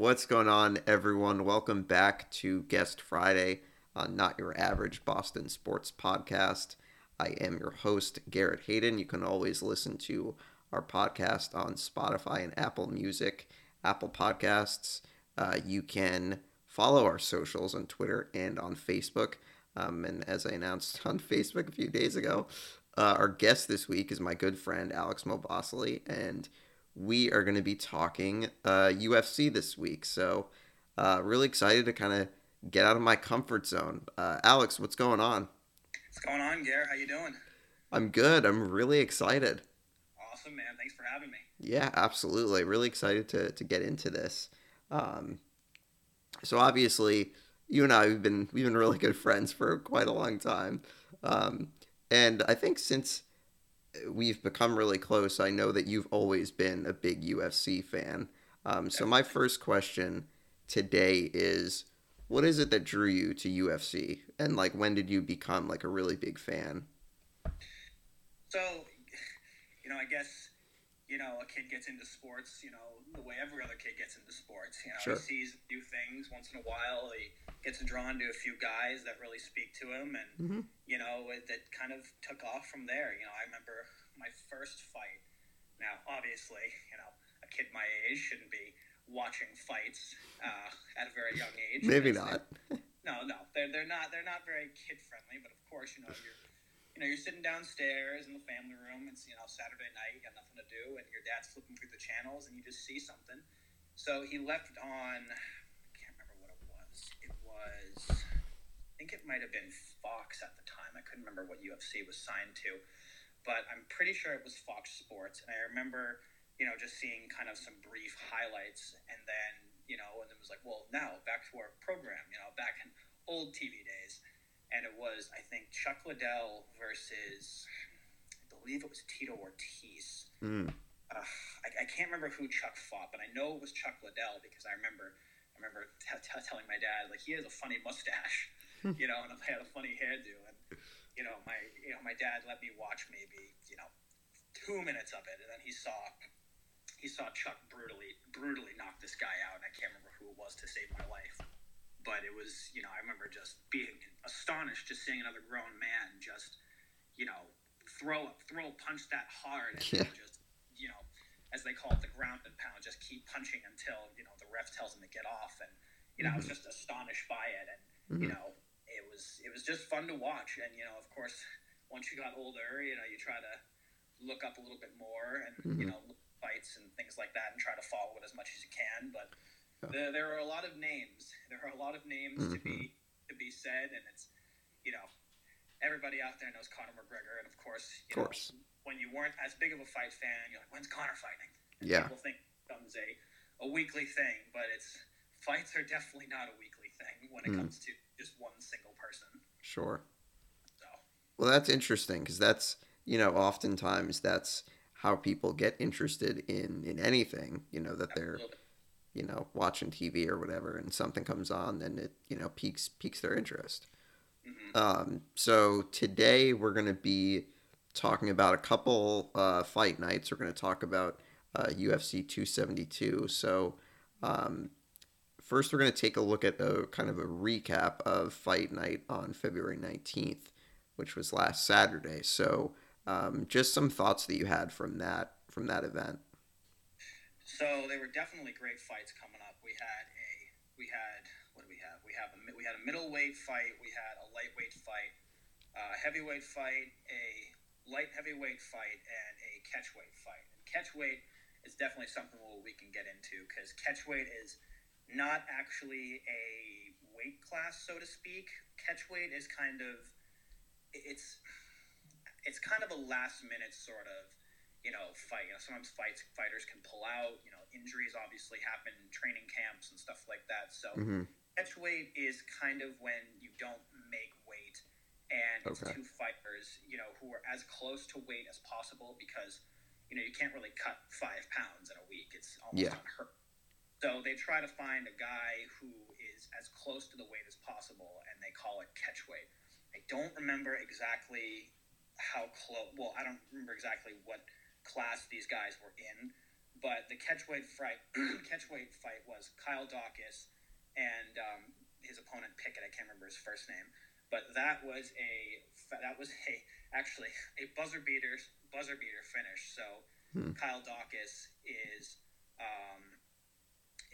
What's going on, everyone? Welcome back to Guest Friday Not Your Average Boston Sports Podcast. I am your host, Garrett Hayden. You can always listen to our podcast on Spotify and Apple Music, Apple Podcasts. Uh, you can follow our socials on Twitter and on Facebook. Um, and as I announced on Facebook a few days ago, uh, our guest this week is my good friend Alex Mobasili, and we are going to be talking uh, UFC this week. So, uh, really excited to kind of get out of my comfort zone. Uh, Alex, what's going on? What's going on, Gare? How you doing? I'm good. I'm really excited. Awesome, man. Thanks for having me. Yeah, absolutely. Really excited to, to get into this. Um, so obviously, you and I we've been we've been really good friends for quite a long time, um, and I think since we've become really close, I know that you've always been a big UFC fan. Um, so my first question today is, what is it that drew you to UFC, and like when did you become like a really big fan? So, you know, I guess you know, a kid gets into sports, you know, the way every other kid gets into sports. You know, Sure. he sees new things once in a while. He gets drawn to a few guys that really speak to him, and Mhm. you know, it, that kind of took off from there. You know, I remember my first fight. Now, obviously, you know, a kid my age shouldn't be watching fights uh, at a very young age. Maybe not. no, no, they're, they're not. They're not very kid friendly. But of course, you know you're, you know, you're sitting downstairs in the family room. It's you know Saturday night. You got nothing to do, and your dad's flipping through the channels, and you just see something. So he left on. I can't remember what it was. It was. I think it might have been Fox at the time. I couldn't remember what UFC was signed to, but I'm pretty sure it was Fox Sports. And I remember, you know, just seeing kind of some brief highlights, and then you know, and it was like, well, now back to our program. You know, back in old TV days, and it was I think Chuck Liddell versus I believe it was Tito Ortiz. Mm. Uh, I, I can't remember who Chuck fought, but I know it was Chuck Liddell because I remember I remember t- t- telling my dad like he has a funny mustache, you know, and I had a funny hairdo, and you know my you know my dad let me watch maybe you know two minutes of it, and then he saw he saw Chuck brutally brutally knock this guy out, and I can't remember who it was to save my life. But it was, you know, I remember just being astonished just seeing another grown man just, you know, throw throw punch that hard and Yeah. just, you know, as they call it, the ground and pound, just keep punching until you know the ref tells him to get off, and you know I was just astonished by it, and you Mhm. know it was it was just fun to watch, and you know of course once you got older, you know you try to look up a little bit more and you Mhm. know fights and things like that, and try to follow it as much as you can, but Yeah. there, are a lot of names. There are a lot of names to be to be said, and it's you know everybody out there knows Conor McGregor, and of course, you Of course. know, when you weren't as big of a fight fan, you're like, when's Conor fighting? And Yeah. People think it becomes a, a weekly thing, but it's fights are definitely not a weekly thing when it Mm. comes to just one single person. Sure. So Well, that's interesting because that's you know oftentimes that's how people get interested in in anything. You know that they're absolutely. You know watching TV or whatever, and something comes on, and it you know piques piques their interest. Mhm. Um, so today we're going to be talking about a couple uh, fight nights. We're going to talk about uh, UFC 272. So um, first, we're going to take a look at a kind of a recap of Fight Night on February 19th, which was last Saturday. So um, just some thoughts that you had from that from that event. So they were definitely great fights coming up. We had a we had what do we have? We have a we had a middleweight fight. We had a lightweight fight, uh, a heavyweight fight, a light heavyweight fight, and a catchweight fight. And catchweight is definitely something we can get into because catchweight is not actually a weight class, so to speak. Catchweight is kind of it's it's kind of a last minute sort of you know, fight. You know, sometimes fights fighters can pull out. You know, injuries obviously happen in training camps and stuff like that. So hmm catch weight is kind of when you don't make weight, and it's Okay. two fighters, you know, who are as close to weight as possible because you know you can't really cut five pounds in a week. It's almost Yeah. unheard. So they try to find a guy who is as close to the weight as possible, and they call it catch weight. I don't remember exactly how close. Well, I don't remember exactly what class these guys were in, but the catchweight fight, catchweight fight was Kyle Daukaus and um, his opponent Pickett. I can't remember his first name, but that was a that was a actually a buzzer beater buzzer beater finish. So Hmm. Kyle Daukaus is um,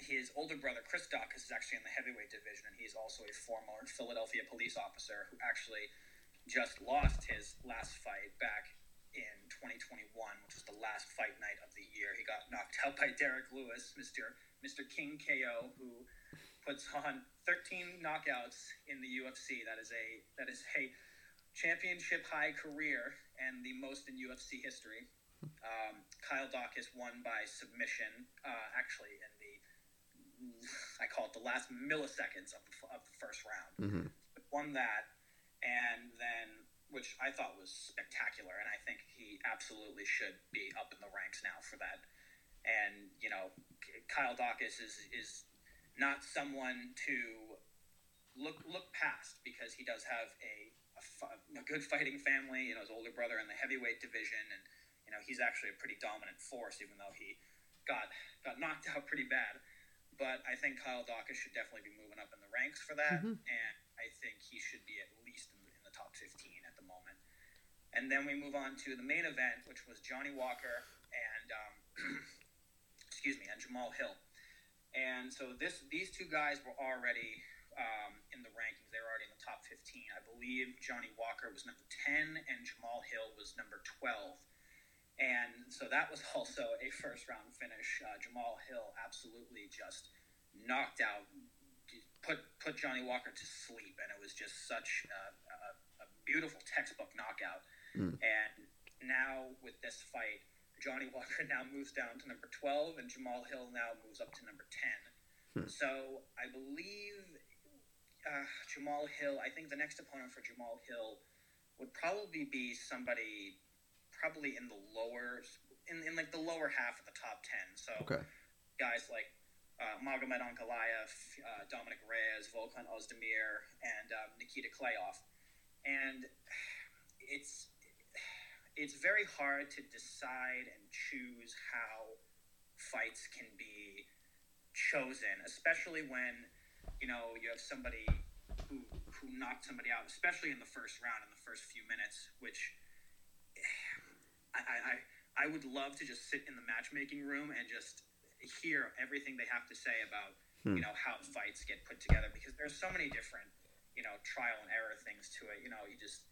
his older brother Chris Daukaus is actually in the heavyweight division, and he's also a former Philadelphia police officer who actually just lost his last fight back in 2021, which was the last fight night of the year. He got knocked out by Derrick Lewis, Mr. Mr. King KO, who puts on 13 knockouts in the UFC. That is a that is a championship high career and the most in UFC history. Um, Kyle Daukaus won by submission, uh, actually in the I call it the last milliseconds of the, of the first round. hmm Won that, and then which I thought was spectacular, and I think he absolutely should be up in the ranks now for that. And you know, Kyle Daukaus is is not someone to look look past because he does have a, a, a good fighting family. You know, his older brother in the heavyweight division, and you know he's actually a pretty dominant force, even though he got got knocked out pretty bad. But I think Kyle Daukaus should definitely be moving up in the ranks for that, Mhm. and I think he should be at least in the, in the top 15 at the moment. And then we move on to the main event, which was Johnny Walker and um, excuse me, and Jamal Hill. And so this these two guys were already um, in the rankings. They were already in the top 15. I believe Johnny Walker was number 10 and Jamal Hill was number 12. And so that was also a first round finish. Uh, Jamal Hill absolutely just knocked out, put put Johnny Walker to sleep, and it was just such a, a, a beautiful textbook knockout. Mm. And now with this fight, Johnny Walker now moves down to number 12, and Jamal Hill now moves up to number 10. Hmm. So I believe uh, Jamal Hill, I think the next opponent for Jamal Hill would probably be somebody probably in the lower, in, in like the lower half of the top 10. So Okay. guys like uh, Magomed Ankalaev, uh, Dominic Reyes, Volkan Ozdemir, and um, Nikita Krylov. And it's it's very hard to decide and choose how fights can be chosen, especially when you know you have somebody who who knocked somebody out, especially in the first round in the first few minutes, which I, I, I would love to just sit in the matchmaking room and just hear everything they have to say about Hmm. you know how fights get put together because there's so many different you know trial and error things to it. You know, you just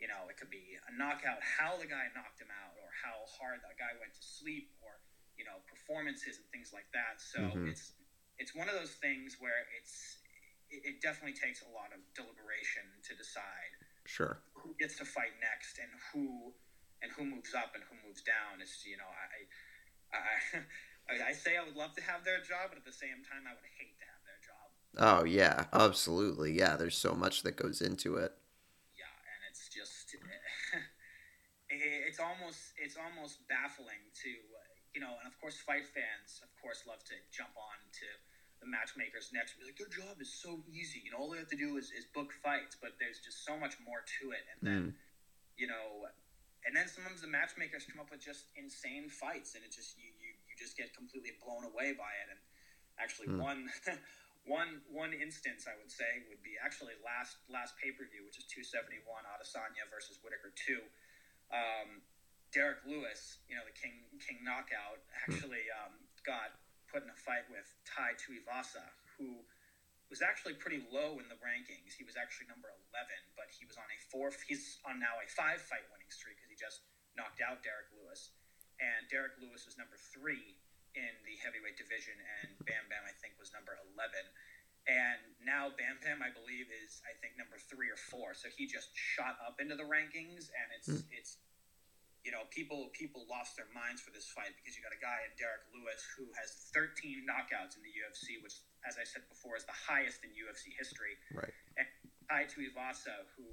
you know it could be a knockout, how the guy knocked him out, or how hard that guy went to sleep, or you know performances and things like that. So Mhm. it's it's one of those things where it's it, it definitely takes a lot of deliberation to decide Sure. who gets to fight next and who and who moves up and who moves down. It's you know I I, I, I say I would love to have their job, but at the same time I would hate to have their job. Oh yeah, absolutely. Yeah, there's so much that goes into it. Yeah, and it's just it's almost it's almost baffling to uh, you know, and of course fight fans of course love to jump on to the matchmakers next and be like their job is so easy. You know, all they have to do is, is book fights, but there's just so much more to it and then Mm. you know and then sometimes the matchmakers come up with just insane fights and it just you, you, you just get completely blown away by it and actually Hmm. one one one instance I would say would be actually last last pay per view which is 271 Adesanya versus Whittaker 2 um, Derrick Lewis you know the king king knockout actually um, got put in a fight with Tai Tuivasa who was actually pretty low in the rankings. He was actually number 11, but he was on a four. He's on now a five fight winning streak because he just knocked out Derrick Lewis. And Derrick Lewis was number three in the heavyweight division, and Bam Bam, I think, was number 11. And now Bam Bam, I believe, is I think number three or four. So he just shot up into the rankings, and it's Hmm. it's you know people people lost their minds for this fight because you got a guy in Derrick Lewis who has 13 knockouts in the UFC, which, as I said before, is the highest in UFC history. Right. Tai Tuivasa, who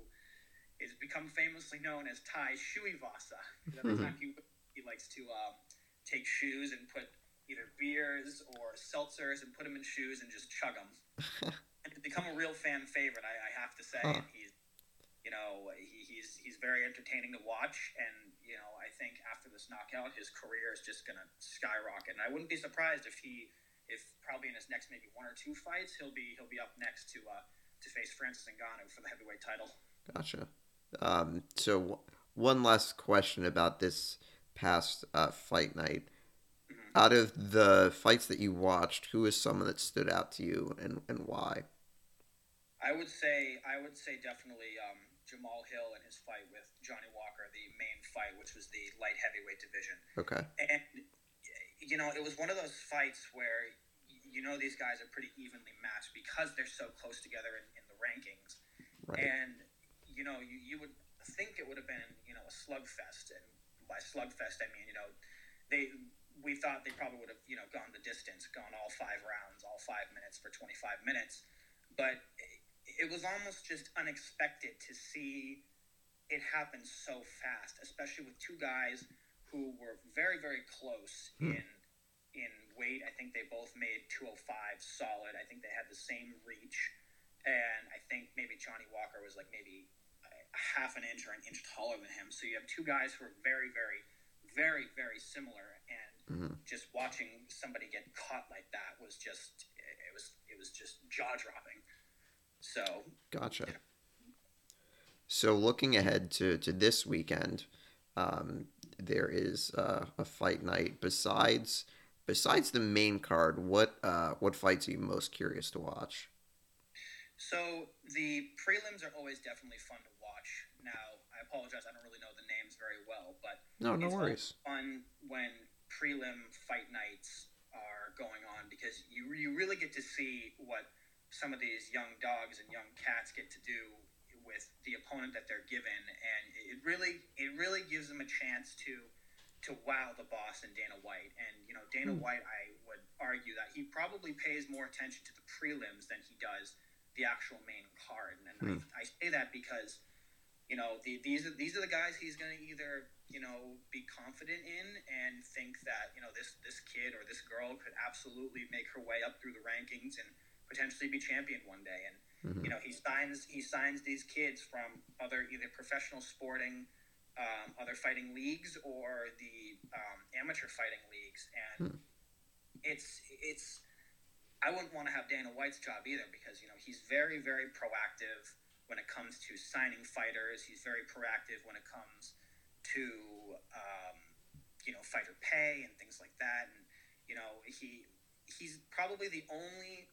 is become famously known as Tai Shuivasa. Every Mhm. time he he likes to um, take shoes and put either beers or seltzers and put them in shoes and just chug them. and to become a real fan favorite, I, I have to say, Huh. and he's you know, he, he's he's very entertaining to watch, and you know, I think after this knockout, his career is just going to skyrocket. And I wouldn't be surprised if he, if probably in his next maybe one or two fights, he'll be he'll be up next to uh, to face Francis Ngannou for the heavyweight title. Gotcha. Um, so one last question about this past uh, fight night. Out of the fights that you watched, who is someone that stood out to you, and, and why? I would say I would say definitely um, Jamal Hill and his fight with Johnny Walker, the main fight, which was the light heavyweight division. Okay. And you know, it was one of those fights where you know these guys are pretty evenly matched because they're so close together in, in the rankings. Right. And you know, you, you would think it would have been you know a slugfest, and by slugfest I mean you know they we thought they probably would have you know gone the distance, gone all five rounds, all five minutes for 25 minutes, but it was almost just unexpected to see it happen so fast, especially with two guys who were very, very close hmm. in in weight. I think they both made 205 solid. I think they had the same reach, and I think maybe Johnny Walker was like maybe a half an inch or an inch taller than him. So you have two guys who are very, very, very, very similar, mm-hmm. just watching somebody get caught like that was just it was it was just jaw dropping. So gotcha. Yeah. So looking ahead to to this weekend, um, there is uh, a fight night. Besides besides the main card, what uh, what fights are you most curious to watch? So the prelims are always definitely fun to watch. Now I apologize, I don't really know the names very well, but no, no worries. Fun when prelim fight nights are going on because you you really get to see what some of these young dogs and young cats get to do with the opponent that they're given, and it really it really gives them a chance to to wow the boss and Dana White. And you know, Dana mm. White, I would argue that he probably pays more attention to the prelims than he does the actual main card. And mm. I, hmm. I, say that because you know the, these are these are the guys he's going to either you know be confident in and think that you know this this kid or this girl could absolutely make her way up through the rankings and potentially be champion one day. And mm-hmm. you know, he signs he signs these kids from other either professional sporting, um, other fighting leagues, or the um, amateur fighting leagues, and mm. it's it's. I wouldn't want to have Dana White's job either because you know he's very very proactive when it comes to signing fighters. He's very proactive when it comes to um, you know fighter pay and things like that. And you know he he's probably the only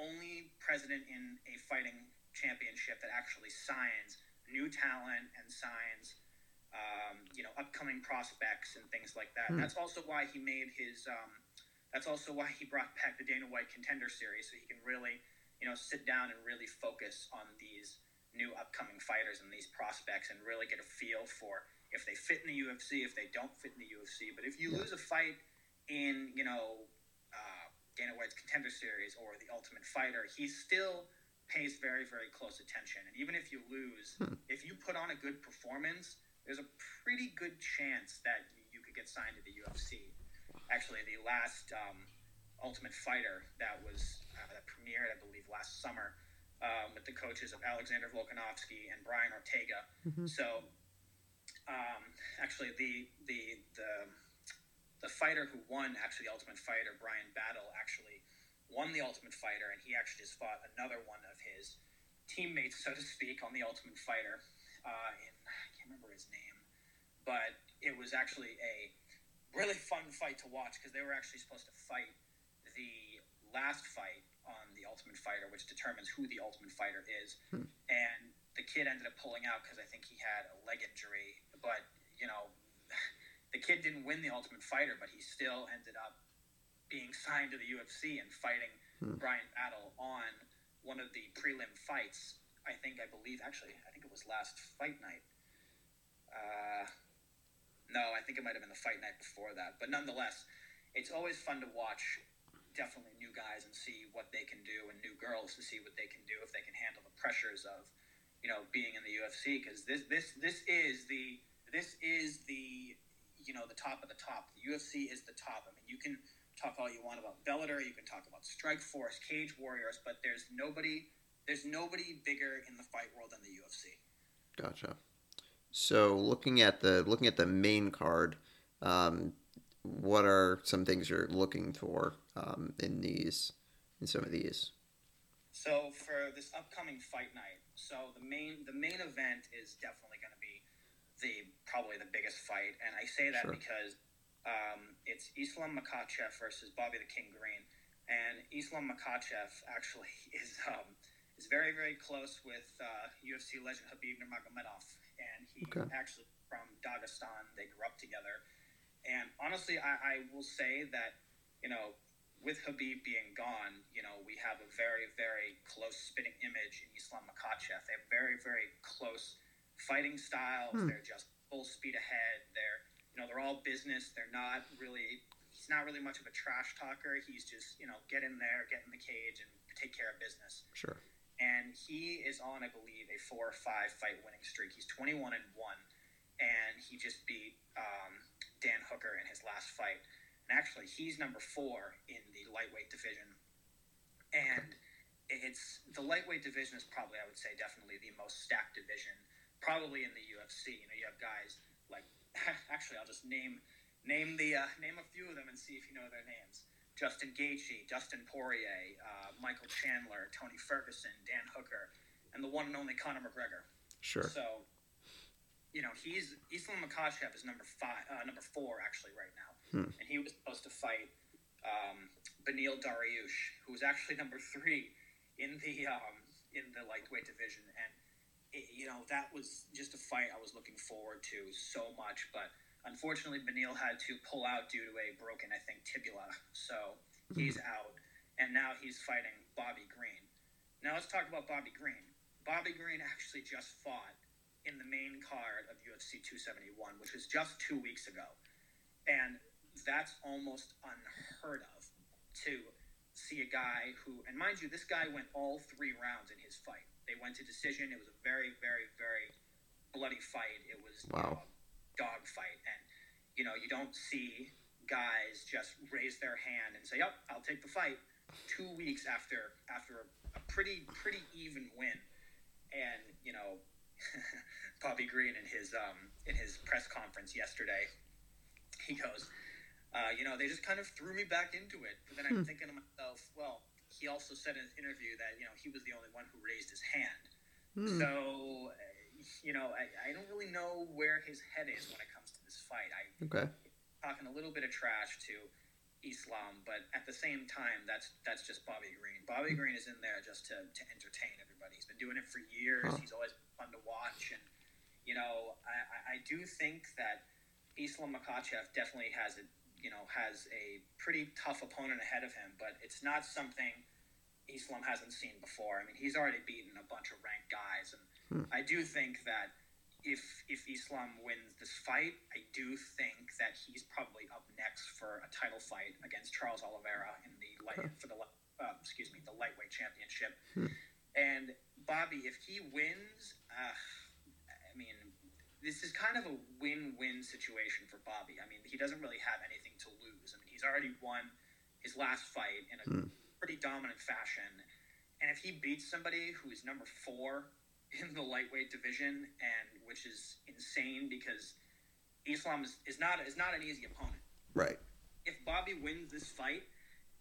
only president in a fighting championship that actually signs new talent and signs um, you know upcoming prospects and things like that. Hmm. That's also why he made his. Um, that's also why he brought back the Dana White Contender Series, so he can really, you know, sit down and really focus on these new upcoming fighters and these prospects, and really get a feel for if they fit in the UFC, if they don't fit in the UFC. But if you yeah. lose a fight in, you know, Dana White's Contender Series or The Ultimate Fighter, he still pays very, very close attention. And even if you lose, hmm. if you put on a good performance, there's a pretty good chance that you, you could get signed to the UFC. Actually, the last um, Ultimate Fighter that was uh, that premiered, I believe, last summer um, with the coaches of Alexander Volkanovski and Brian Ortega. Mm-hmm. So, um, actually, the the the the fighter who won actually the Ultimate Fighter, Bryan Battle, actually won the Ultimate Fighter, and he actually just fought another one of his teammates, so to speak, on the Ultimate Fighter. Uh, in, I can't remember his name, but it was actually a really fun fight to watch because they were actually supposed to fight the last fight on the Ultimate Fighter, which determines who the Ultimate Fighter is. Hmm. And the kid ended up pulling out because I think he had a leg injury, but you know the kid didn't win the Ultimate Fighter, but he still ended up being signed to the UFC and fighting hmm. Bryan Battle on one of the prelim fights. I think, I believe, actually, I think it was last fight night. Uh, no, I think it might have been the fight night before that. But nonetheless, it's always fun to watch definitely new guys and see what they can do and new girls to see what they can do if they can handle the pressures of you know being in the UFC because this this this is the this is the you know the top of the top. The UFC is the top. I mean, you can talk all you want about Bellator, you can talk about Strikeforce, Cage Warriors, but there's nobody there's nobody bigger in the fight world than the UFC. Gotcha. So looking at the looking at the main card, um, what are some things you're looking for um, in these in some of these? So for this upcoming fight night, so the main the main event is definitely going to be the probably the biggest fight, and I say that Sure. because um, it's Islam Makhachev versus Bobby the King Green, and Islam Makhachev actually is um, is very very close with uh, UFC legend Khabib Nurmagomedov, and he Okay. actually from Dagestan. They grew up together, and honestly, I, I will say that you know with Khabib being gone, you know, we have a very, very close spitting image in Islam Makhachev. They have very, very close fighting styles. Hmm. They're just full speed ahead. They're, you know, they're all business. They're not really, he's not really much of a trash talker. He's just, you know, get in there, get in the cage, and take care of business. Sure. And he is on, I believe, a four or five fight winning streak. He's 21 and 1, and he just beat um, Dan Hooker in his last fight. And actually, he's number four in the lightweight division. And it's the lightweight division is probably, I would say, definitely the most stacked division, probably in the UFC. You know, you have guys like, actually, I'll just name name the uh, name a few of them and see if you know their names. Justin Gaethje, Dustin Poirier, uh, Michael Chandler, Tony Ferguson, Dan Hooker, and the one and only Conor McGregor. Sure. So, you know, he's Islam Makhachev is number five, uh, number four actually right now, Hmm. and he was supposed to fight um, Beneil Dariush, who was actually number three in the um, in the lightweight division, and it, you know that was just a fight I was looking forward to so much, but unfortunately Beneil had to pull out due to a broken, I think, tibula, so he's out, and now he's fighting Bobby Green. Now let's talk about Bobby Green. Bobby Green actually just fought in the main card of UFC 271, which was just two weeks ago. And that's almost unheard of to see a guy who, and mind you, this guy went all three rounds in his fight. They went to decision. It was a very, very, very bloody fight. It was you know, a dog fight. And, you know, you don't see guys just raise their hand and say, yep, I'll take the fight two weeks after after a pretty pretty even win. And, you know, Bobby Green in his um, in his press conference yesterday, he goes, uh, you know, they just kind of threw me back into it. But then I'm Hmm. thinking to myself, well, he also said in his interview that you know he was the only one who raised his hand. Hmm. So, uh, you know, I, I don't really know where his head is when it comes to this fight. I Okay. talking a little bit of trash to Islam, but at the same time, that's that's just Bobby Green. Bobby Green is in there just to, to entertain everybody. He's been doing it for years. Huh. He's always fun to watch, and you know, I, I, I do think that Islam Makhachev definitely has a you know has a pretty tough opponent ahead of him, but it's not something Islam hasn't seen before. I mean, he's already beaten a bunch of ranked guys, and Hmm. I do think that if if Islam wins this fight, I do think that he's probably up next for a title fight against Charles Oliveira in the light for the uh, excuse me the lightweight championship. Hmm. And Bobby, if he wins, uh, this is kind of a win-win situation for Bobby. I mean, he doesn't really have anything to lose. I mean, he's already won his last fight in a Hmm. pretty dominant fashion, and if he beats somebody who is number four in the lightweight division, and which is insane because Islam is, is not is not an easy opponent. Right. If Bobby wins this fight,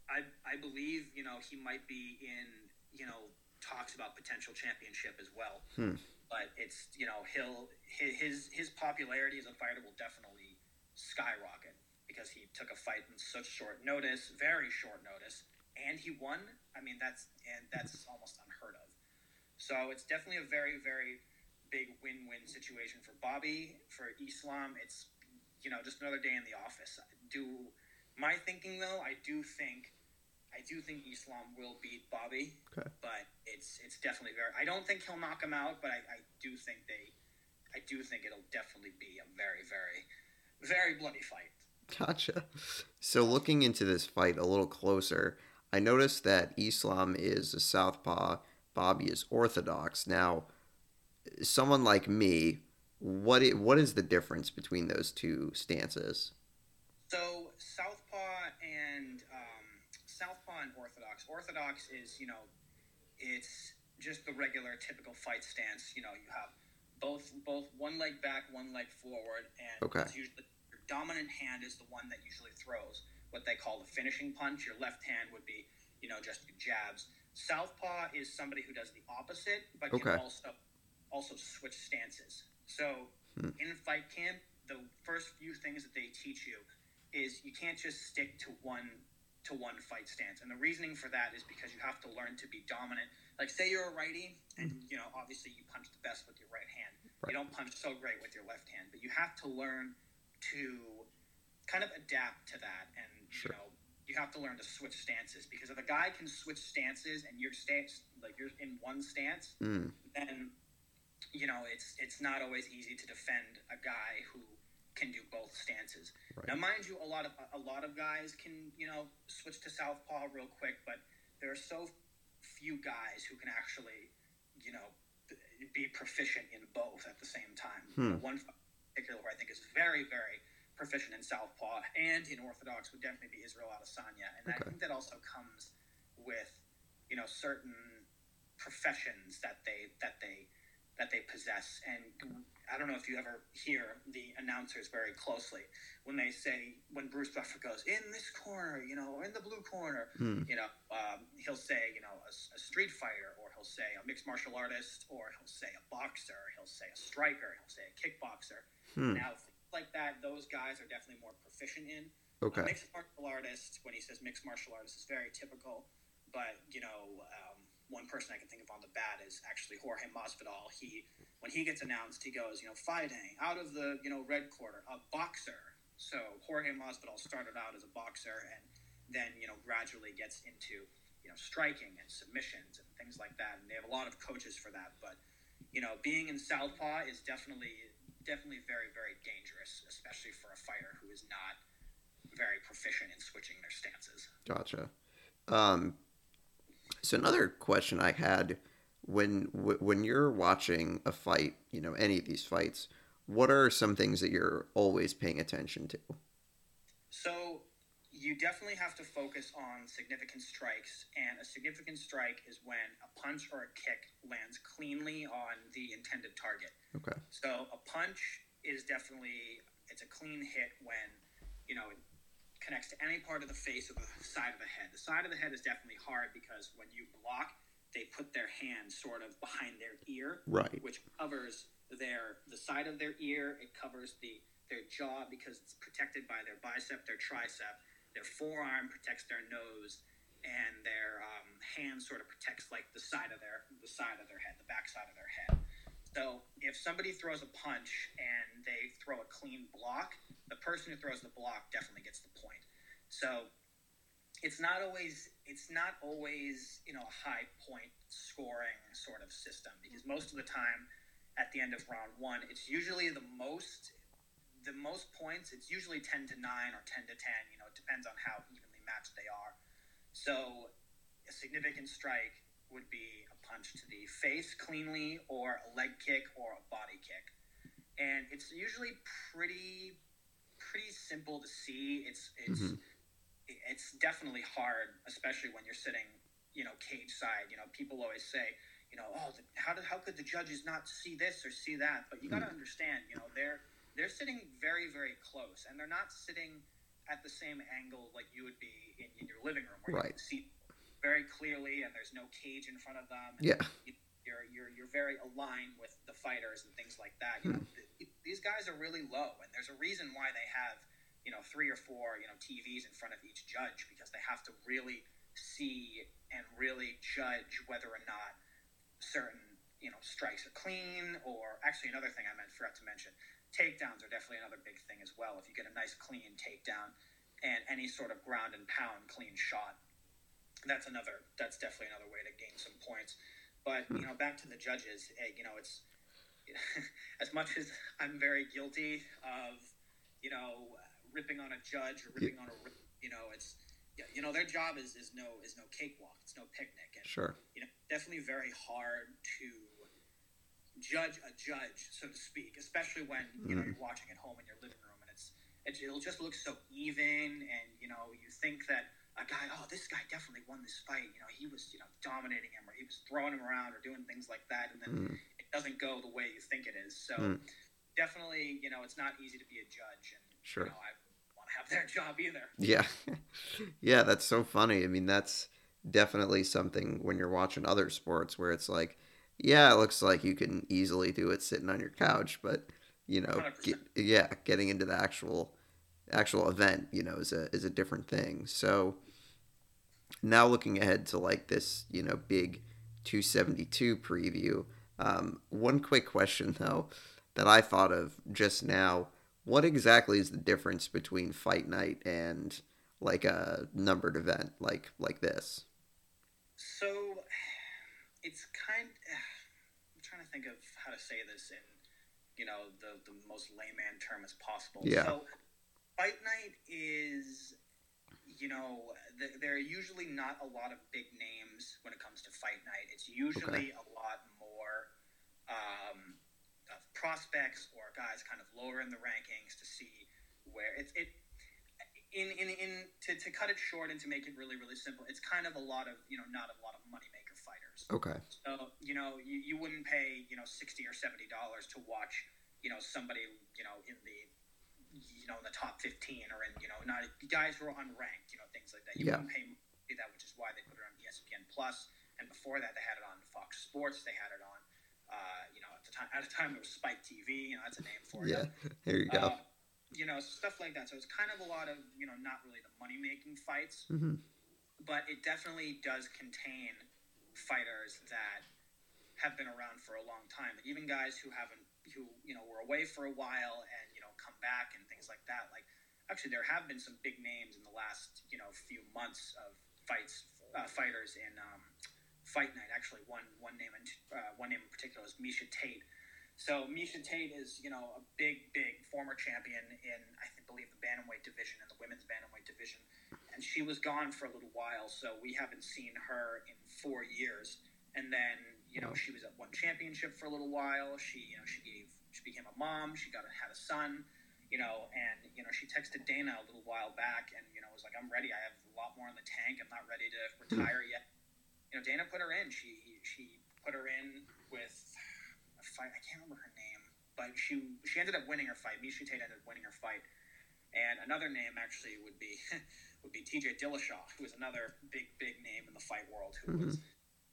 I I believe you know he might be in you know talks about potential championship as well. Hmm. But it's you know he'll his his popularity as a fighter will definitely skyrocket because he took a fight in such short notice, very short notice, and he won. I mean that's and that's almost unheard of. So it's definitely a very very big win-win situation for Bobby for Islam. It's you know just another day in the office. Do my thinking though? I do think I do think Islam will beat Bobby, Okay. but it's it's definitely very. I don't think he'll knock him out, but I, I do think they. I do think it'll definitely be a very very very bloody fight. Gotcha. So looking into this fight a little closer, I noticed that Islam is a southpaw, Bobby is orthodox. Now, someone like me, what i- what is the difference between those two stances? So Southpaw and um, Southpaw and Orthodox. Is you know, it's just the regular typical fight stance. You know, you have both both one leg back, one leg forward, and Okay. usually your dominant hand is the one that usually throws what they call the finishing punch. Your left hand would be, you know, just jabs. Southpaw is somebody who does the opposite, but can also also switch stances. So Hmm. in fight camp, the first few things that they teach you is you can't just stick to one to one fight stance. And the reasoning for that is because you have to learn to be dominant. Like say you're a righty and you know, obviously you punch the best with your right hand. Right. You don't punch so great with your left hand, but you have to learn to kind of adapt to that and Sure. you know you have to learn to switch stances because if a guy can switch stances and your stance like you're in one stance Mm. then you know it's it's not always easy to defend a guy who can do both stances. Right. Now, mind you, a lot of a lot of guys can you know switch to southpaw real quick, but there are so few guys who can actually you know be proficient in both at the same time. Hmm. One particular who I think is very very proficient in southpaw and in orthodox would definitely be Israel Adesanya, and I think that also comes with you know certain professions that they that they that they possess and I don't know if you ever hear the announcers very closely when they say when Bruce Buffer goes in this corner you know or in the blue corner Hmm. you know um, he'll say you know a, a street fighter or he'll say a mixed martial artist or he'll say a boxer he'll say a striker he'll say a kickboxer Hmm. now things like that those guys are definitely more proficient in Okay. a mixed martial artist, when he says mixed martial artist, is very typical. But you know, um, one person I can think of on the bat is actually Jorge Masvidal. He, when he gets announced, he goes, you know, fighting out of the you know red quarter, a boxer. So Jorge Masvidal started out as a boxer, and then you know gradually gets into you know striking and submissions and things like that. And they have a lot of coaches for that. But you know, being in southpaw is definitely definitely very very dangerous, especially for a fighter who is not very proficient in switching their stances. Gotcha. Um, so another question I had when when you're watching a fight, you know, any of these fights, what are some things that you're always paying attention to? So you definitely have to focus on significant strikes, and a significant strike is when a punch or a kick lands cleanly on the intended target. Okay. So a punch is definitely it's a clean hit when you know connects to any part of the face or the side of the head. The side of the head is definitely hard because when you block, they put their hand sort of behind their ear, Right. which covers their the side of their ear. It covers the their jaw because it's protected by their bicep, their tricep. Their forearm protects their nose, and their um, hand sort of protects like the side of their the side of their head, the back side of their head. So if somebody throws a punch and they throw a clean block, the person who throws the block definitely gets the point. So it's not always it's not always you know a high point scoring sort of system because most of the time at the end of round one it's usually the most the most points it's usually 10 to 9 or 10 to 10 you know it depends on how evenly matched they are so a significant strike would be punch to the face cleanly or a leg kick or a body kick. And it's usually pretty pretty simple to see. It's it's Mhm. it's definitely hard especially when you're sitting you know cage side. You know people always say you know oh the, how did how could the judges not see this or see that? But you got to understand you know they're they're sitting very very close and they're not sitting at the same angle like you would be in, in your living room where Right. you can see very clearly and there's no cage in front of them and Yeah. you're you're you're very aligned with the fighters and things like that. You hmm. know, th- these guys are really low, and there's a reason why they have you know three or four you know TVs in front of each judge because they have to really see and really judge whether or not certain you know strikes are clean. Or actually, another thing I meant forgot to mention: takedowns are definitely another big thing as well. If you get a nice clean takedown and any sort of ground and pound clean shot, that's another that's definitely another way to gain some points. But you know, back to the judges. eh, You know, it's as much as I'm very guilty of you know ripping on a judge or ripping on a you know it's yeah, you know their job is, is no is no cakewalk. It's no picnic, and Sure. you know definitely very hard to judge a judge, so to speak, especially when you know Mhm. you're watching at home in your living room and it's it, it'll just look so even, and you know you think that a guy, oh, this guy definitely won this fight. You know, he was you know dominating him, or he was throwing him around, or doing things like that, and then Mm. it doesn't go the way you think it is. So Mm. definitely, you know, it's not easy to be a judge, and Sure. you know, I want to have their job either. Yeah. yeah, that's so funny. I mean, that's definitely something when you're watching other sports where it's like, yeah, it looks like you can easily do it sitting on your couch, but you know, get, yeah, getting into the actual actual event, you know, is a is a different thing. So now looking ahead to like this, you know, big 272 preview. Um, one quick question though that I thought of just now: What exactly is the difference between fight night and like a numbered event like like this? So it's kind. I'm trying to think of how to say this in, you know, the the most layman term as possible. Yeah. So, fight night is, you know, th- there are usually not a lot of big names when it comes to fight night. It's usually a lot more um, of prospects or guys kind of lower in the rankings to see where it's it. In, in, in to, to cut it short and to make it really really simple, it's kind of a lot of you know not a lot of moneymaker fighters. Okay. So you know, you, you wouldn't pay you know sixty or seventy dollars to watch you know somebody you know in the you know in the top fifteen or in you know not guys who are unranked, you know things like that. You Yeah. wouldn't pay that, which is why they put it on ESPN Plus, and before that they had it on Fox Sports. They had it on uh, you know at the time at the time it was Spike TV. You know that's a name for Yeah. it. There you go. Uh, you know stuff like that. So it's kind of a lot of you know not really the money making fights hmm but it definitely does contain fighters that have been around for a long time. Even guys who haven't, who you know, were away for a while and you know come back and things like that. Like actually, there have been some big names in the last you know few months of fights, uh, fighters in um, fight night. Actually, one one name in uh, one name in particular is Miesha Tate. So Miesha Tate is, you know, a big, big former champion in, I think, believe the bantamweight division and the women's bantamweight division, and she was gone for a little while, so we haven't seen her in four years. And then, you know, she was at one championship for a little while. She, you know, she gave, she became a mom. She got had a son, you know, and you know, she texted Dana a little while back, and you know, was like, "I'm ready. I have a lot more in the tank. I'm not ready to retire yet." You know, Dana put her in. She she put her in with a fight. I can't remember her name, but she she ended up winning her fight. Miesha Tate ended up winning her fight. And another name actually would be would be T.J. Dillashaw, who is another big big name in the fight world, who was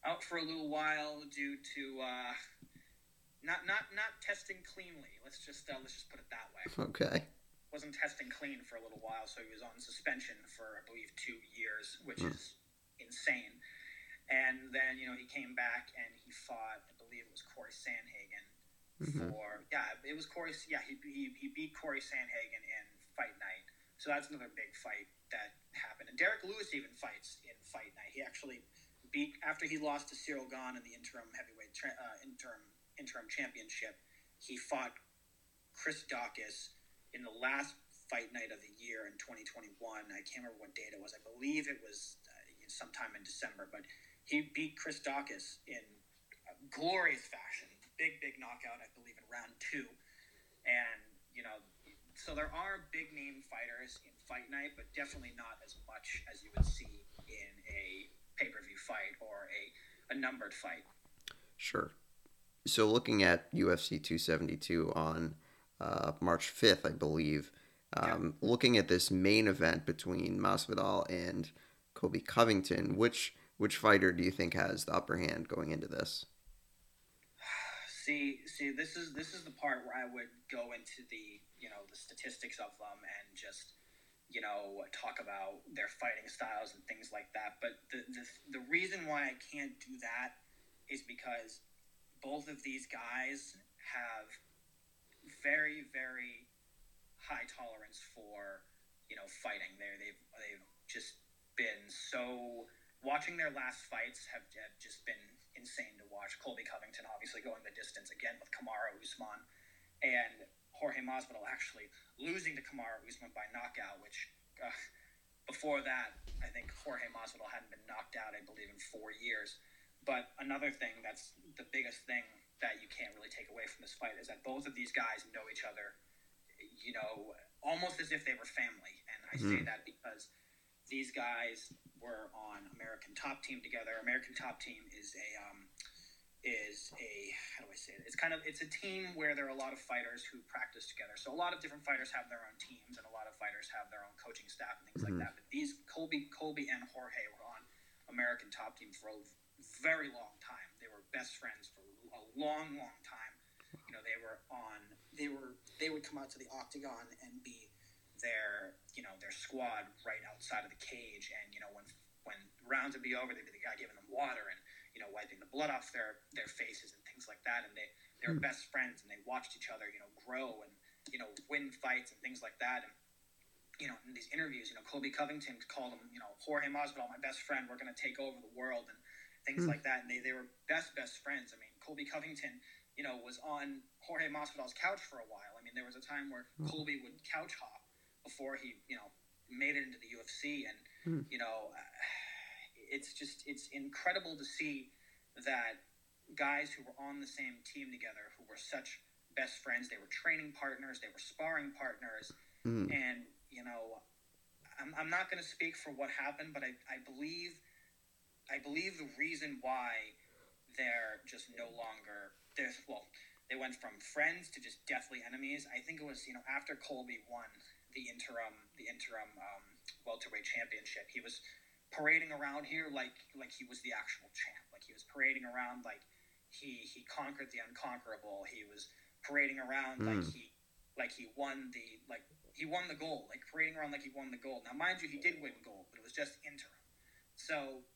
out for a little while due to uh, not not not testing cleanly. Let's just uh, let's just put it that way. Okay. Wasn't testing clean for a little while, so he was on suspension for I believe two years, which Hmm. is insane. And then you know he came back and he fought. I believe it was Cory Sandhagen Mhm. for yeah, it was Corey. Yeah, he, he, he beat Cory Sandhagen in Fight Night. So that's another big fight that happened. And Derrick Lewis even fights in Fight Night. He actually beat after he lost to Ciryl Gane in the interim heavyweight tra- uh, interim interim championship. He fought Chris Daukaus in the last fight night of the year in 2021. I can't remember what date it was. I believe it was uh, sometime in December, but he beat Chris Daukaus in glorious fashion. Big, big knockout, I believe, in round two. And, you know, so there are big name fighters in fight night, but definitely not as much as you would see in a pay per view fight or a, a numbered fight. Sure. So looking at UFC 272 on uh, March 5th, I believe, um, looking at this main event between Masvidal and Colby Covington, which which fighter do you think has the upper hand going into this? See, see, this is this is the part where I would go into the you know the statistics of them and just you know talk about their fighting styles and things like that. But the the, the reason why I can't do that is because both of these guys have very very high tolerance for you know fighting. They they've they've just been so watching their last fights have, have just been insane to watch. Colby Covington obviously going the distance again with Kamaru Usman, and Jorge Masvidal actually losing to Kamaru Usman by knockout, which uh, before that I think Jorge Masvidal hadn't been knocked out I believe in four years. But another thing that's the biggest thing that you can't really take away from this fight is that both of these guys know each other, you know, almost as if they were family. And I say Mhm. that because these guys were on American Top Team together. American Top Team is a um, is a how do I say it? It's kind of it's a team where there are a lot of fighters who practice together. So a lot of different fighters have their own teams, and a lot of fighters have their own coaching staff and things mm-hmm. like that. But these Colby, Colby, and Jorge were on American Top Team for a very long time. They were best friends for a long, long time. You know, they were on. They were. They would come out to the octagon and be their, you know, their squad right outside of the cage. And you know, when when rounds would be over, they'd be the guy giving them water and you know, wiping the blood off their their faces and things like that. And they they were mm. best friends and they watched each other, you know, grow and you know win fights and things like that. And you know, in these interviews, you know, Colby Covington called him, you know, Jorge Masvidal, my best friend. We're going to take over the world and things mm. like that. And they they were best best friends. I mean, Colby Covington, you know, was on Jorge Masvidal's couch for a while. I mean, there was a time where mm. Colby would couch hop before he, you know, made it into the UFC, and mm. you know. It's just it's incredible to see that guys who were on the same team together, who were such best friends, they were training partners, they were sparring partners, mm. and you know, I'm, I'm not going to speak for what happened, but I, I believe I believe the reason why they're just no longer there's well they went from friends to just deathly enemies. I think it was you know after Colby won the interim the interim um, welterweight championship, he was parading around here like like he was the actual champ. Like he was parading around like he he conquered the unconquerable. He was parading around mm. like hmm. he like he won the like he won the gold. Like parading around like he won the gold. Now, mind you, he did win gold, but it was just interim. So,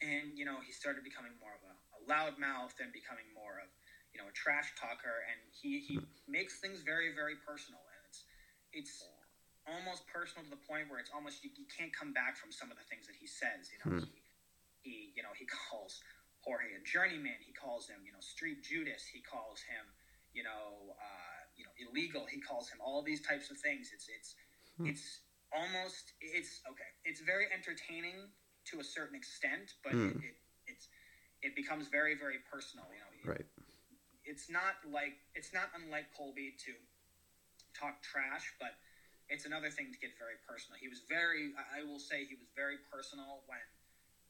and you know, he started becoming more of a, a loudmouth and becoming more of you know a trash talker, and he he makes things very very personal, and it's it's almost personal to the point where it's almost you, you can't come back from some of the things that he says. You know, hmm. he, he you know he calls Jorge a journeyman. He calls him you know street Judas. He calls him you know uh, you know illegal. He calls him all these types of things. It's it's hmm. it's almost it's okay. It's very entertaining to a certain extent, but hmm. it, it, it's it becomes very very personal. You know, right. It's not like it's not unlike Colby to talk trash, but it's another thing to get very personal. He was very, I will say, he was very personal when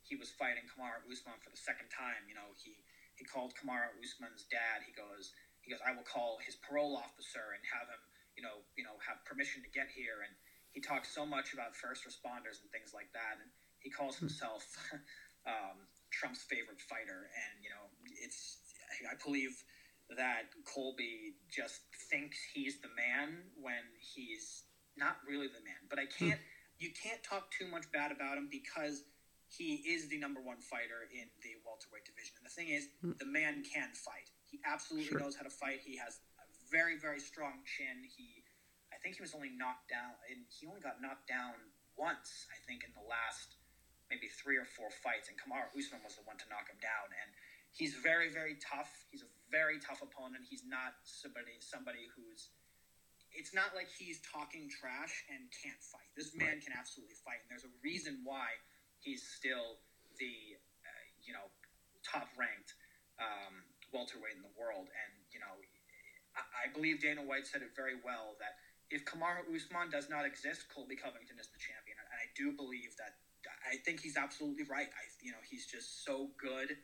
he was fighting Kamaru Usman for the second time. You know, he he called Kamaru Usman's dad. He goes, he goes, I will call his parole officer and have him, you know, you know, have permission to get here. And he talked so much about first responders and things like that. And he calls hmm. himself um, Trump's favorite fighter. And you know, it's I believe that Colby just thinks he's the man when he's not really the man. But I hmm. can't. You can't talk too much bad about him because he is the number one fighter in the welterweight division. And the thing is, hmm. the man can fight. He absolutely sure. knows how to fight. He has a very, very strong chin. He, I think he was only knocked down, and he only got knocked down once. I think in the last maybe three or four fights, and Kamaru Usman was the one to knock him down. And he's very, very tough. He's a very tough opponent. He's not somebody somebody who's it's not like he's talking trash and can't fight. This man right. can absolutely fight, and there's a reason why he's still the uh, you know top ranked um, welterweight in the world. And you know, I, I, believe Dana White said it very well that if Kamaru Usman does not exist, Colby Covington is the champion, and I do believe that. I think he's absolutely right. I you know he's just so good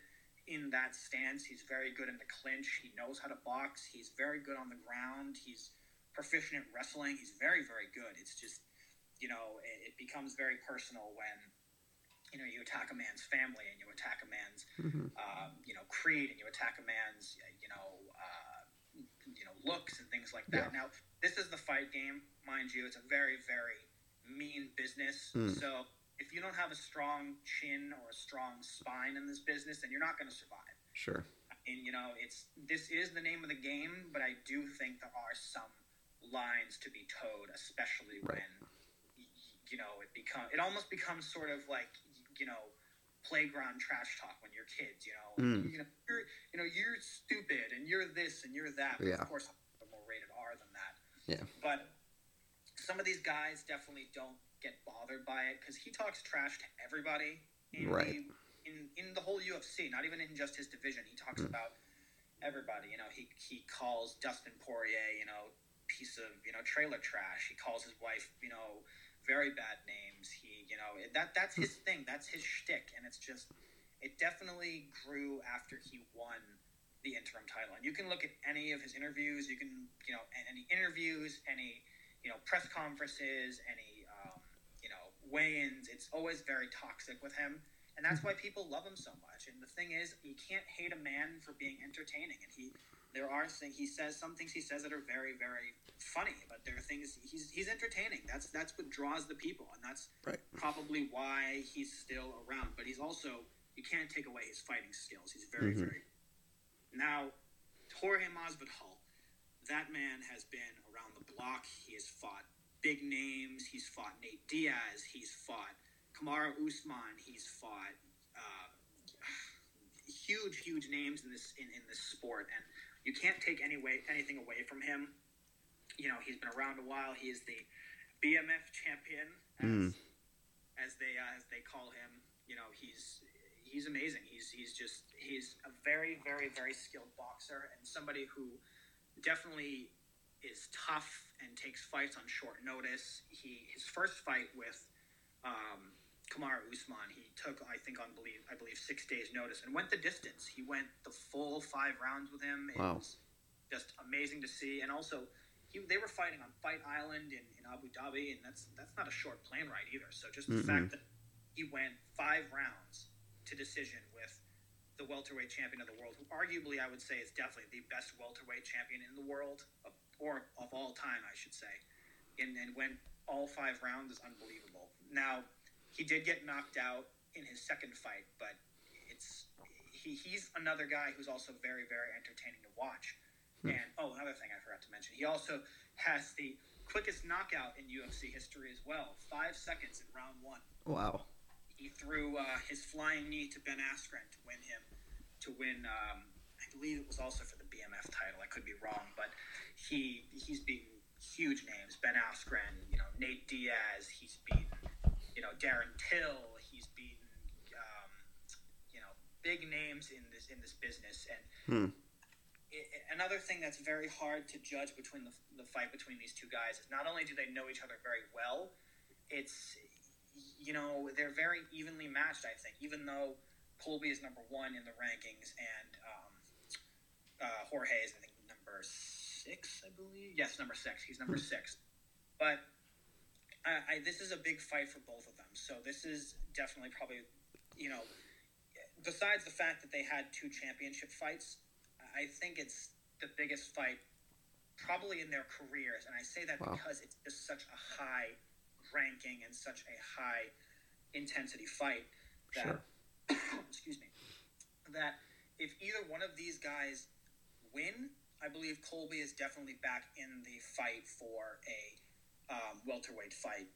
in that stance. He's very good in the clinch. He knows how to box. He's very good on the ground. He's proficient at wrestling. He's very, very good. It's just, you know, it, it, becomes very personal when, you know, you attack a man's family and you attack a man's, mm-hmm. um, you know, creed and you attack a man's, you know, uh, you know, looks and things like that. Yeah. Now, this is the fight game, mind you. It's a very, very mean business. Mm. So if you don't have a strong chin or a strong spine in this business, then you're not going to survive. Sure. And you know, it's this is the name of the game, but I do think there are some lines to be towed, especially right. when you know it become it almost becomes sort of like you know playground trash talk when you're kids. You know, mm. you know you're you know you're stupid and you're this and you're that. But yeah. Of course, more rated R than that. Yeah. But some of these guys definitely don't get bothered by it because he talks trash to everybody. In right. The, in in the whole UFC, not even in just his division, he talks mm. about everybody. You know, he he calls Dustin Poirier, you know, piece of you know trailer trash. He calls his wife you know very bad names. He you know that that's his thing. That's his shtick, and it's just it definitely grew after he won the interim title. And you can look at any of his interviews. You can, you know, any interviews, any, you know, press conferences, any, weigh-ins. It's always very toxic with him, and that's why people love him so much. And the thing is, you can't hate a man for being entertaining. And he, there are things he says, some things he says that are very, very funny, but there are things he's he's entertaining. That's that's what draws the people, and that's Right. probably why he's still around. But he's also you can't take away his fighting skills. He's very, Mhm. very. Now, Jorge Masvidal, that man has been around the block. He has fought big names. He's fought Nate Diaz. He's fought Kamaru Usman. He's fought uh, huge, huge names in this in, in this sport, and you can't take any way anything away from him. You know, he's been around a while. He is the BMF champion, as, Mm. as they uh, as they call him. You know, he's he's amazing. He's he's just he's a very very very skilled boxer and somebody who definitely is tough and takes fights on short notice. He his first fight with um, Kamaru Usman, he took I think on believe I believe six days notice and went the distance. He went the full five rounds with him. It Wow. was just amazing to see. And also, he, they were fighting on Fight Island in, in Abu Dhabi, and that's that's not a short plane ride either. So just the Mm-mm. fact that he went five rounds to decision with the welterweight champion of the world, who arguably I would say is definitely the best welterweight champion in the world, of, or of all time, I should say, and, and went all five rounds is unbelievable. Now, he did get knocked out in his second fight, but it's he, he's another guy who's also very, very entertaining to watch. Hmm. And oh, another thing I forgot to mention, he also has the quickest knockout in UFC history as well. Five seconds in round one. Wow. He threw uh, his flying knee to Ben Askren to win him, to win. Um, I believe it was also for the BMF title. I could be wrong, but he he's beaten huge names. Ben Askren, you know Nate Diaz. He's beaten, you know Darren Till. He's beaten, um, you know, big names in this in this business. And Hmm. i- i- another thing that's very hard to judge between the, the fight between these two guys is not only do they know each other very well, it's you know they're very evenly matched. I think, even though Colby is number one in the rankings and um, uh, Jorge is I think number six, I believe. Yes, number six. He's number six. But I, I, this is a big fight for both of them. So this is definitely probably, you know, besides the fact that they had two championship fights, I think it's the biggest fight probably in their careers. And I say that Wow. because it's just such a high ranking and such a high intensity fight that, Sure. excuse me, that if either one of these guys win, I believe Colby is definitely back in the fight for a um, welterweight fight.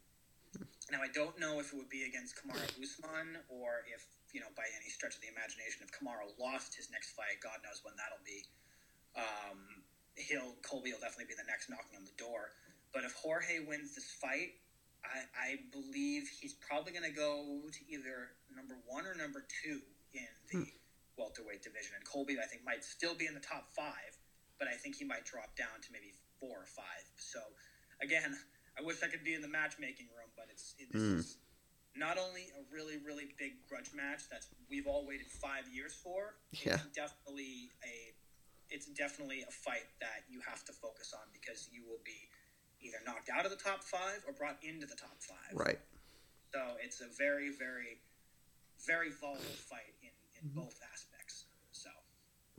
Now, I don't know if it would be against Kamaru Usman or if, you know, by any stretch of the imagination, if Kamaru lost his next fight, God knows when that'll be. Um, he'll Colby will definitely be the next knocking on the door. But if Jorge wins this fight, I, I believe he's probably going to go to either number one or number two in the welterweight division. And Colby, I think, might still be in the top five, but I think he might drop down to maybe four or five. So, again, I wish I could be in the matchmaking room, but it's it, this Mm. is not only a really, really big grudge match that's we've all waited five years for. Yeah. It's definitely a it's definitely a fight that you have to focus on because you will be either knocked out of the top five or brought into the top five. Right. So it's a very, very, very volatile fight in, in Mm-hmm. both aspects.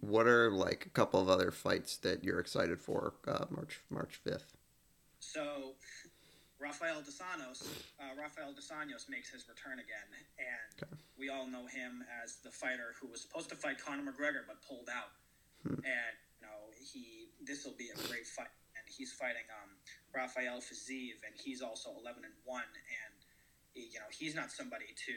What are like a couple of other fights that you're excited for uh, March March fifth? so Rafael Dos Anjos, uh, Rafael Dos Anjos makes his return again, and Okay. we all know him as the fighter who was supposed to fight Conor McGregor but pulled out. Hmm. And you know he this will be a great fight, and he's fighting um, Rafael Fiziev, and he's also eleven and one, and he- you know he's not somebody to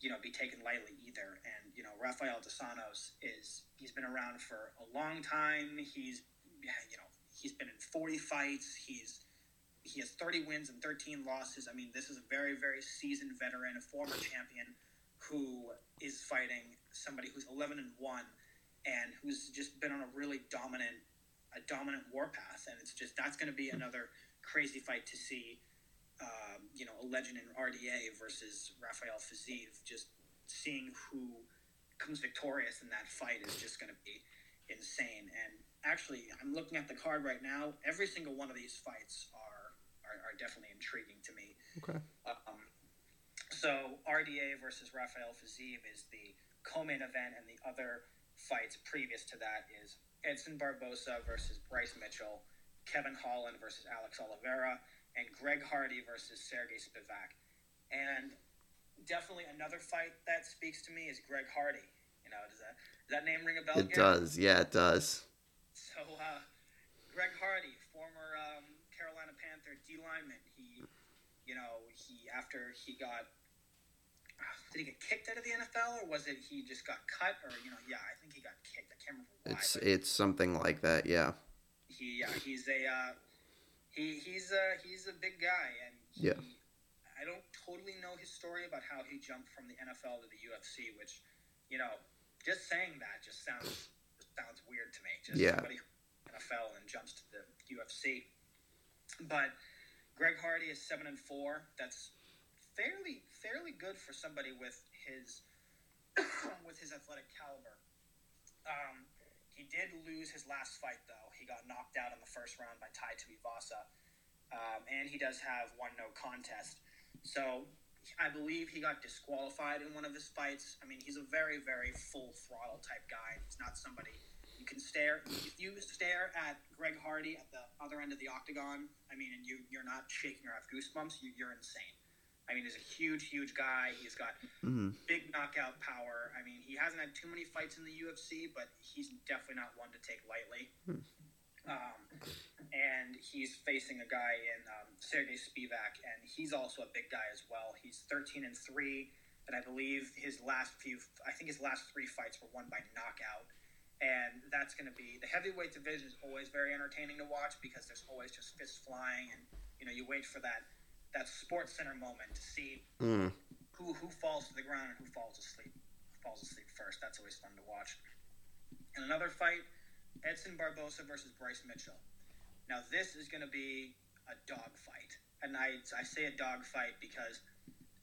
you know be taken lightly either. And you know Rafael Dos is he's been around for a long time. He's you know he's been in forty fights. He's he has 30 wins and 13 losses. I mean, this is a very, very seasoned veteran, a former champion who is fighting somebody who's 11 and 1 and who's just been on a really dominant a dominant warpath and it's just that's going to be another crazy fight to see you know a legend in RDA versus Rafael Fiziev just seeing who comes victorious in that fight is just going to be insane. And actually, I'm looking at the card right now. Every single one of these fights are are, are definitely intriguing to me. Okay. Um, so RDA versus Rafael Fiziev is the co-main event, and the other fights previous to that is Edson Barbosa versus Bryce Mitchell, Kevin Holland versus Alex Oliveira, and Greg Hardy versus Sergey Spivak. And definitely another fight that speaks to me is Greg Hardy. You know, does that does that name ring a bell? It does. Yeah, it does. So, uh, Greg Hardy, former um, Carolina Panther D lineman, he, you know, he after he got, did he get kicked out of the NFL or was it he just got cut or you know, yeah, I think he got kicked. I can't remember why. It's it's something like that. Yeah. he, uh, he's a, uh, he, he's a, he's a big guy and he, Yeah. I don't totally know his story about how he jumped from the NFL to the UFC, which, you know, just saying that just sounds just sounds weird to me. Just Yeah. somebody who NFL and jumps to the UFC. But Greg Hardy is seven and four. That's fairly fairly good for somebody with his with his athletic caliber. Um, did lose his last fight though. He got knocked out in the first round by Tai Tuivasa, um, and he does have one no contest. So I believe he got disqualified in one of his fights. I mean, he's a very very full throttle type guy. He's not somebody you can stare. If you stare at Greg Hardy at the other end of the octagon, I mean, and you you're not shaking or have goosebumps, you, you're insane. I mean, he's a huge, huge guy. He's got Mhm. big knockout power. I mean, he hasn't had too many fights in the UFC, but he's definitely not one to take lightly. Hmm. Um, and he's facing a guy in um, Sergey Spivak, and he's also a big guy as well. He's 13 and three, and I believe his last few, I think his last three fights were won by knockout. And that's going to be the heavyweight division is always very entertaining to watch because there's always just fists flying, and you know you wait for that that Sports Center moment to see Mm. who who falls to the ground and who falls asleep. Who falls asleep first. That's always fun to watch. And another fight, Edson Barbosa versus Bryce Mitchell. Now this is going to be a dog fight, and I I say a dog fight because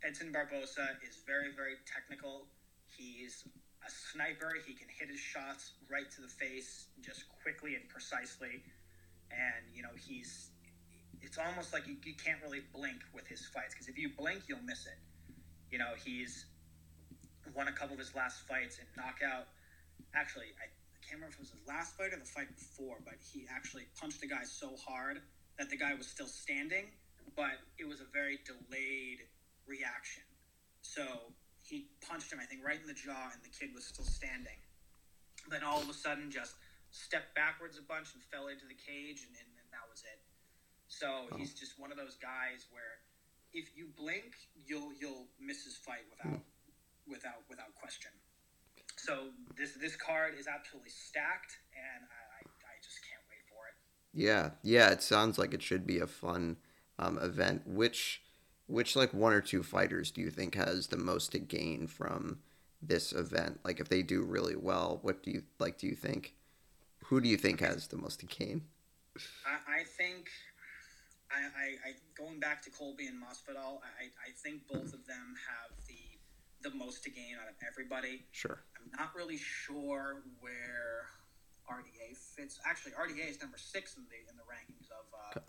Edson Barbosa is very very technical. He's a sniper. He can hit his shots right to the face just quickly and precisely, and you know he's. It's almost like you, you can't really blink with his fights because if you blink, you'll miss it. You know, he's won a couple of his last fights in knockout. Actually, I can't remember if it was his last fight or the fight before, but he actually punched the guy so hard that the guy was still standing, but it was a very delayed reaction. So he punched him, I think, right in the jaw, and the kid was still standing. Then all of a sudden, just stepped backwards a bunch and fell into the cage, and, and, and that was it. So he's just one of those guys where if you blink, you'll you'll miss his fight without without without question. So this this card is absolutely stacked, and I, I, I just can't wait for it. Yeah, yeah. It sounds like it should be a fun um, event. Which, which like one or two fighters do you think has the most to gain from this event? Like, if they do really well, what do you like? Do you think? Who do you think has the most to gain? I, I think I, I, I going back to Colby and Masvidal, I, I think both of them have the the most to gain out of everybody. Sure. I'm not really sure where RDA fits. Actually, RDA is number six in the in the rankings of uh,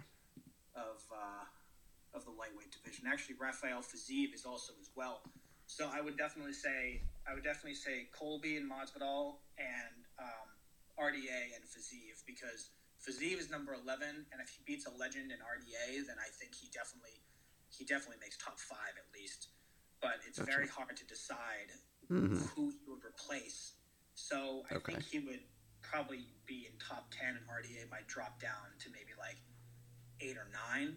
of uh, of the lightweight division. Actually, Rafael Fiziev is also as well. So I would definitely say I would definitely say Colby and Masvidal and um, RDA and Fiziev because Fiziev is number eleven, and if he beats a legend in RDA, then I think he definitely he definitely makes top five at least. But it's Gotcha. very hard to decide hmm who he would replace. So I Okay. think he would probably be in top ten, and RDA might drop down to maybe like eight or nine.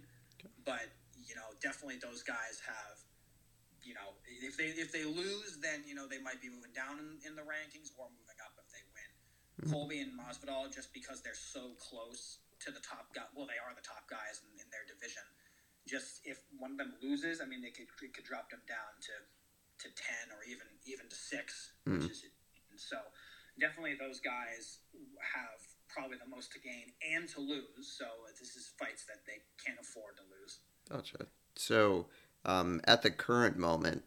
But you know, definitely those guys have. You know, if they if they lose, then you know they might be moving down in, in the rankings or moving up if they Colby and Masvidal, just because they're so close to the top guy, well, they are the top guys in, in their division. Just if one of them loses, I mean, they could it could drop them down to to ten or even even to six, Mm. which is so definitely those guys have probably the most to gain and to lose. So this is fights that they can't afford to lose. Gotcha. So, um, at the current moment,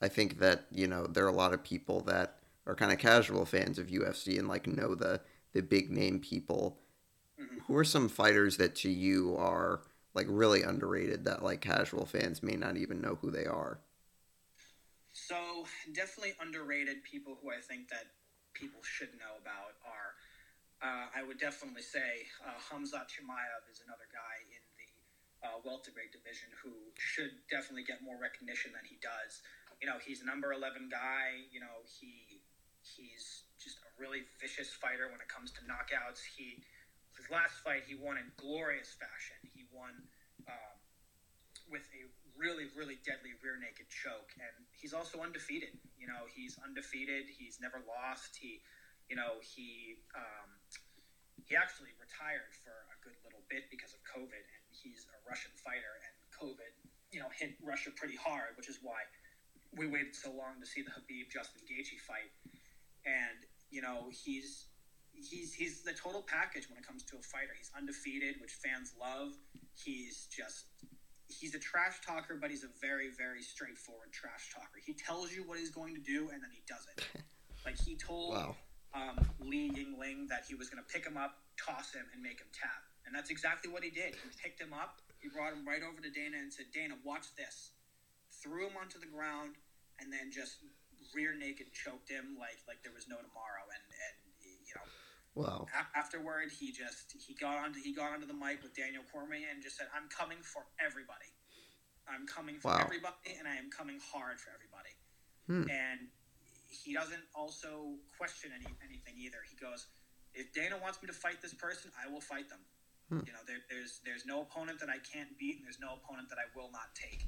I think that you know there are a lot of people that are kind of casual fans of UFC and like know the the big name people. Mhm. Who are some fighters that to you are like really underrated that like casual fans may not even know who they are? So definitely underrated people who I think that people should know about are. Uh, I would definitely say uh, Hamzat Chimaev is another guy in the uh, welterweight division who should definitely get more recognition than he does. You know, he's a number eleven guy. You know, he he's just a really vicious fighter when it comes to knockouts. He his last fight he won in glorious fashion. He won um, with a really really deadly rear naked choke, and he's also undefeated. You know, he's undefeated. He's never lost. He, you know, he um, he actually retired for a good little bit because of COVID, and he's a Russian fighter, and COVID, you know, hit Russia pretty hard, which is why we waited so long to see the Khabib Justin Gaethje fight, and you know, he's he's he's the total package when it comes to a fighter. He's undefeated, which fans love. He's just he's a trash talker, but he's a very very straightforward trash talker. He tells you what he's going to do, and then he does it. Like he told Wow. um, Li Jingliang that he was going to pick him up, toss him, and make him tap. And that's exactly what he did. He picked him up, he brought him right over to Dana and said, Dana, watch this. Threw him onto the ground, and then just rear naked choked him like like there was no tomorrow. And, and you know, Wow. a- afterward, he just he got onto he got onto the mic with Daniel Cormier and just said, "I'm coming for everybody. I'm coming for Wow. everybody, and I am coming hard for everybody." Hmm. And he doesn't also question any anything either. He goes, "If Dana wants me to fight this person, I will fight them. Hmm. You know, there, there's there's no opponent that I can't beat, and there's no opponent that I will not take."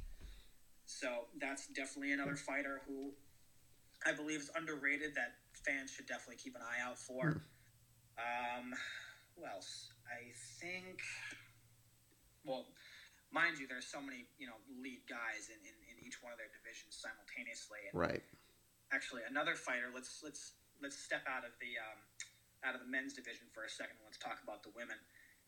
So that's definitely another fighter who I believe is underrated that fans should definitely keep an eye out for. Um, who else? I think. Well, mind you, there's so many you know lead guys in, in, in each one of their divisions simultaneously. And Right. actually, another fighter. Let's let's let's step out of the um, out of the men's division for a second. Let's talk about the women.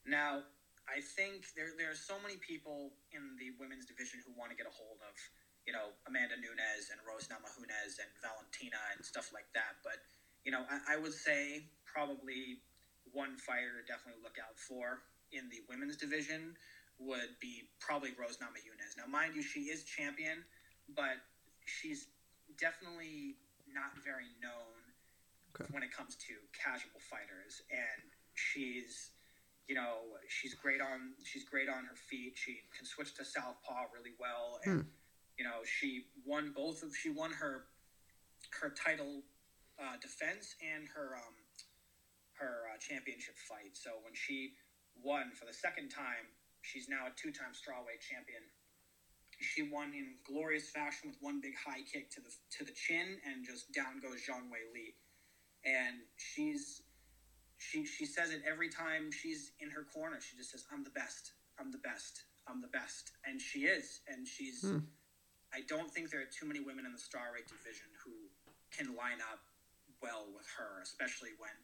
Now, I think there there are so many people in the women's division who want to get a hold of you know Amanda Nunes and Rose Namajunas and Valentina and stuff like that. But you know, I, I would say probably one fighter to definitely look out for in the women's division would be probably Rose Namajunas. Now, mind you, she is champion, but she's definitely not very known Okay. when it comes to casual fighters, and she's you know she's great on she's great on her feet. She can switch to southpaw really well, and hmm. You know she won both of she won her her title uh, defense and her um, her uh, championship fight. So when she won for the second time, she's now a two-time strawweight champion. She won in glorious fashion with one big high kick to the to the chin, and just down goes Zhang Weili. And she's she she says it every time she's in her corner. She just says, "I'm the best. I'm the best. I'm the best," and she is. And she's. Hmm. I don't think there are too many women in the strawweight division who can line up well with her, especially when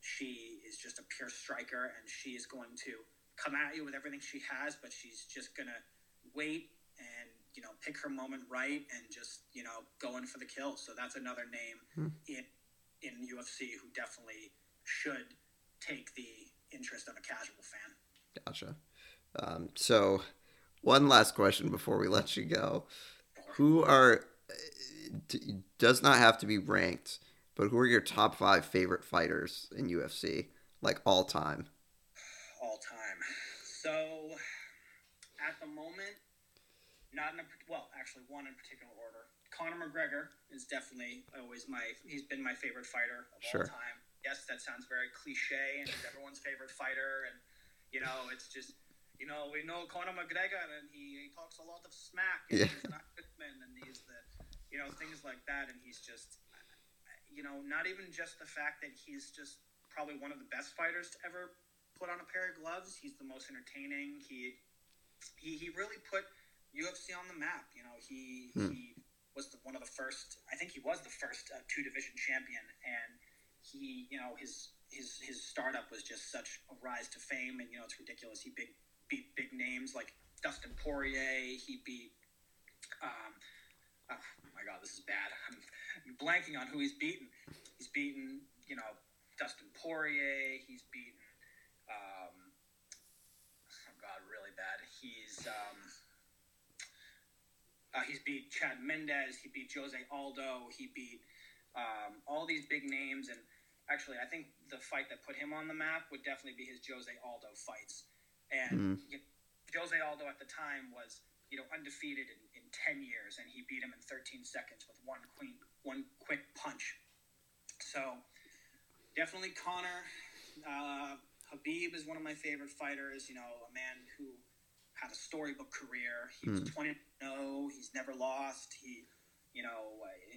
she is just a pure striker and she is going to come at you with everything she has, but she's just gonna wait and you know pick her moment right and just you know go in for the kill. So that's another name Hmm. in in UFC who definitely should take the interest of a casual fan. Gotcha. Um, so, one last question before we let you go. Who are uh, does not have to be ranked, but who are your top five favorite fighters in UFC, like all time? all time. So, at the moment, not in a well, actually one in particular order. Conor McGregor is definitely always my. He's been my favorite fighter of Sure. all time. Yes, that sounds very cliche, and he's everyone's favorite fighter, and you know, it's just. You know, we know Conor McGregor, and he, he talks a lot of smack, and Yeah. he's an And he's the, you know, things like that, and he's just, you know, not even just the fact that he's just probably one of the best fighters to ever put on a pair of gloves. He's the most entertaining. He he, he really put UFC on the map. You know, he Hmm. he was the, one of the first. I think he was the first uh, two division champion, and he you know his his his startup was just such a rise to fame, and you know it's ridiculous. He big beat big names like Dustin Poirier. He beat. Um, oh my God, this is bad. I'm, I'm blanking on who he's beaten. He's beaten, you know, Dustin Poirier. He's beaten. Um, oh God, really bad. He's um, uh, he's beat Chad Mendes. He beat Jose Aldo. He beat um, all these big names. And actually, I think the fight that put him on the map would definitely be his Jose Aldo fights. And Mm. Jose Aldo at the time was you know undefeated in 10 years and he beat him in 13 seconds with one queen one quick punch. So definitely Conor uh, Khabib is one of my favorite fighters you know a man who had a storybook career. He was 20 no, he's never lost. He you know uh,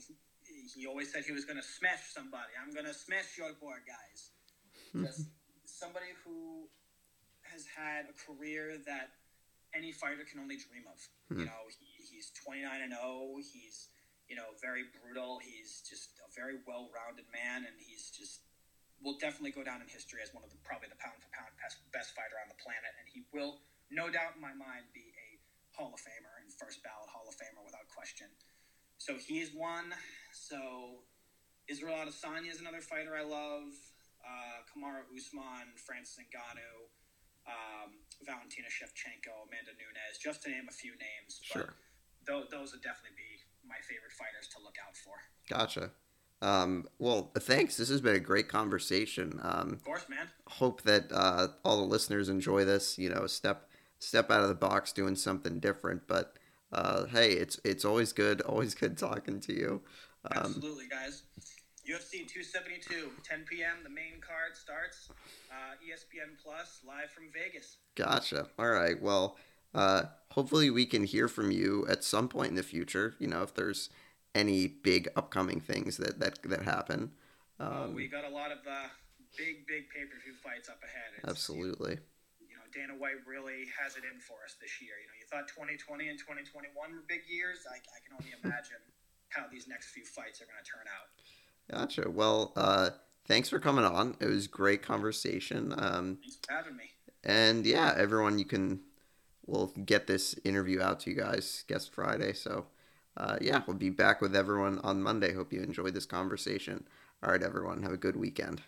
he always said he was going to smash somebody. I'm going to smash your board, guys. Just somebody who has had a career that any fighter can only dream of. Hmm. You know, he, he's 29 and 0. He's, you know, very brutal. He's just a very well-rounded man, and he's just will definitely go down in history as one of the probably the pound for pound best, best fighter on the planet, and he will, no doubt in my mind, be a Hall of Famer and first ballot Hall of Famer without question. So he's one. So Israel Adesanya is another fighter I love. Uh, Kamaru Usman, Francis Ngannou um, Valentina Shevchenko, Amanda Nunes, just to name a few names. Sure. But th- those would definitely be my favorite fighters to look out for. Gotcha. Um, well, thanks. This has been a great conversation. Um, Of course, man. hope that uh, all the listeners enjoy this. You know, step step out of the box, doing something different. But uh, hey, it's it's always good, always good talking to you. Um, Absolutely, guys. UFC 272, 10 p.m. The main card starts. Uh, ESPN Plus, live from Vegas. gotcha. All right. Well, uh, hopefully we can hear from you at some point in the future. You know, if there's any big upcoming things that that that happen. Um, we got a lot of uh, big, big pay-per-view fights up ahead. It's, absolutely. You know, Dana White really has it in for us this year. You know, you thought 2020 and 2021 were big years. I, I can only imagine how these next few fights are going to turn out. Gotcha. Well, uh, thanks for coming on. It was great conversation. Um, Thanks for having me. and yeah, everyone, you can we'll get this interview out to you guys guest Friday. So uh, yeah, we'll be back with everyone on Monday. Hope you enjoyed this conversation. All right, everyone, have a good weekend.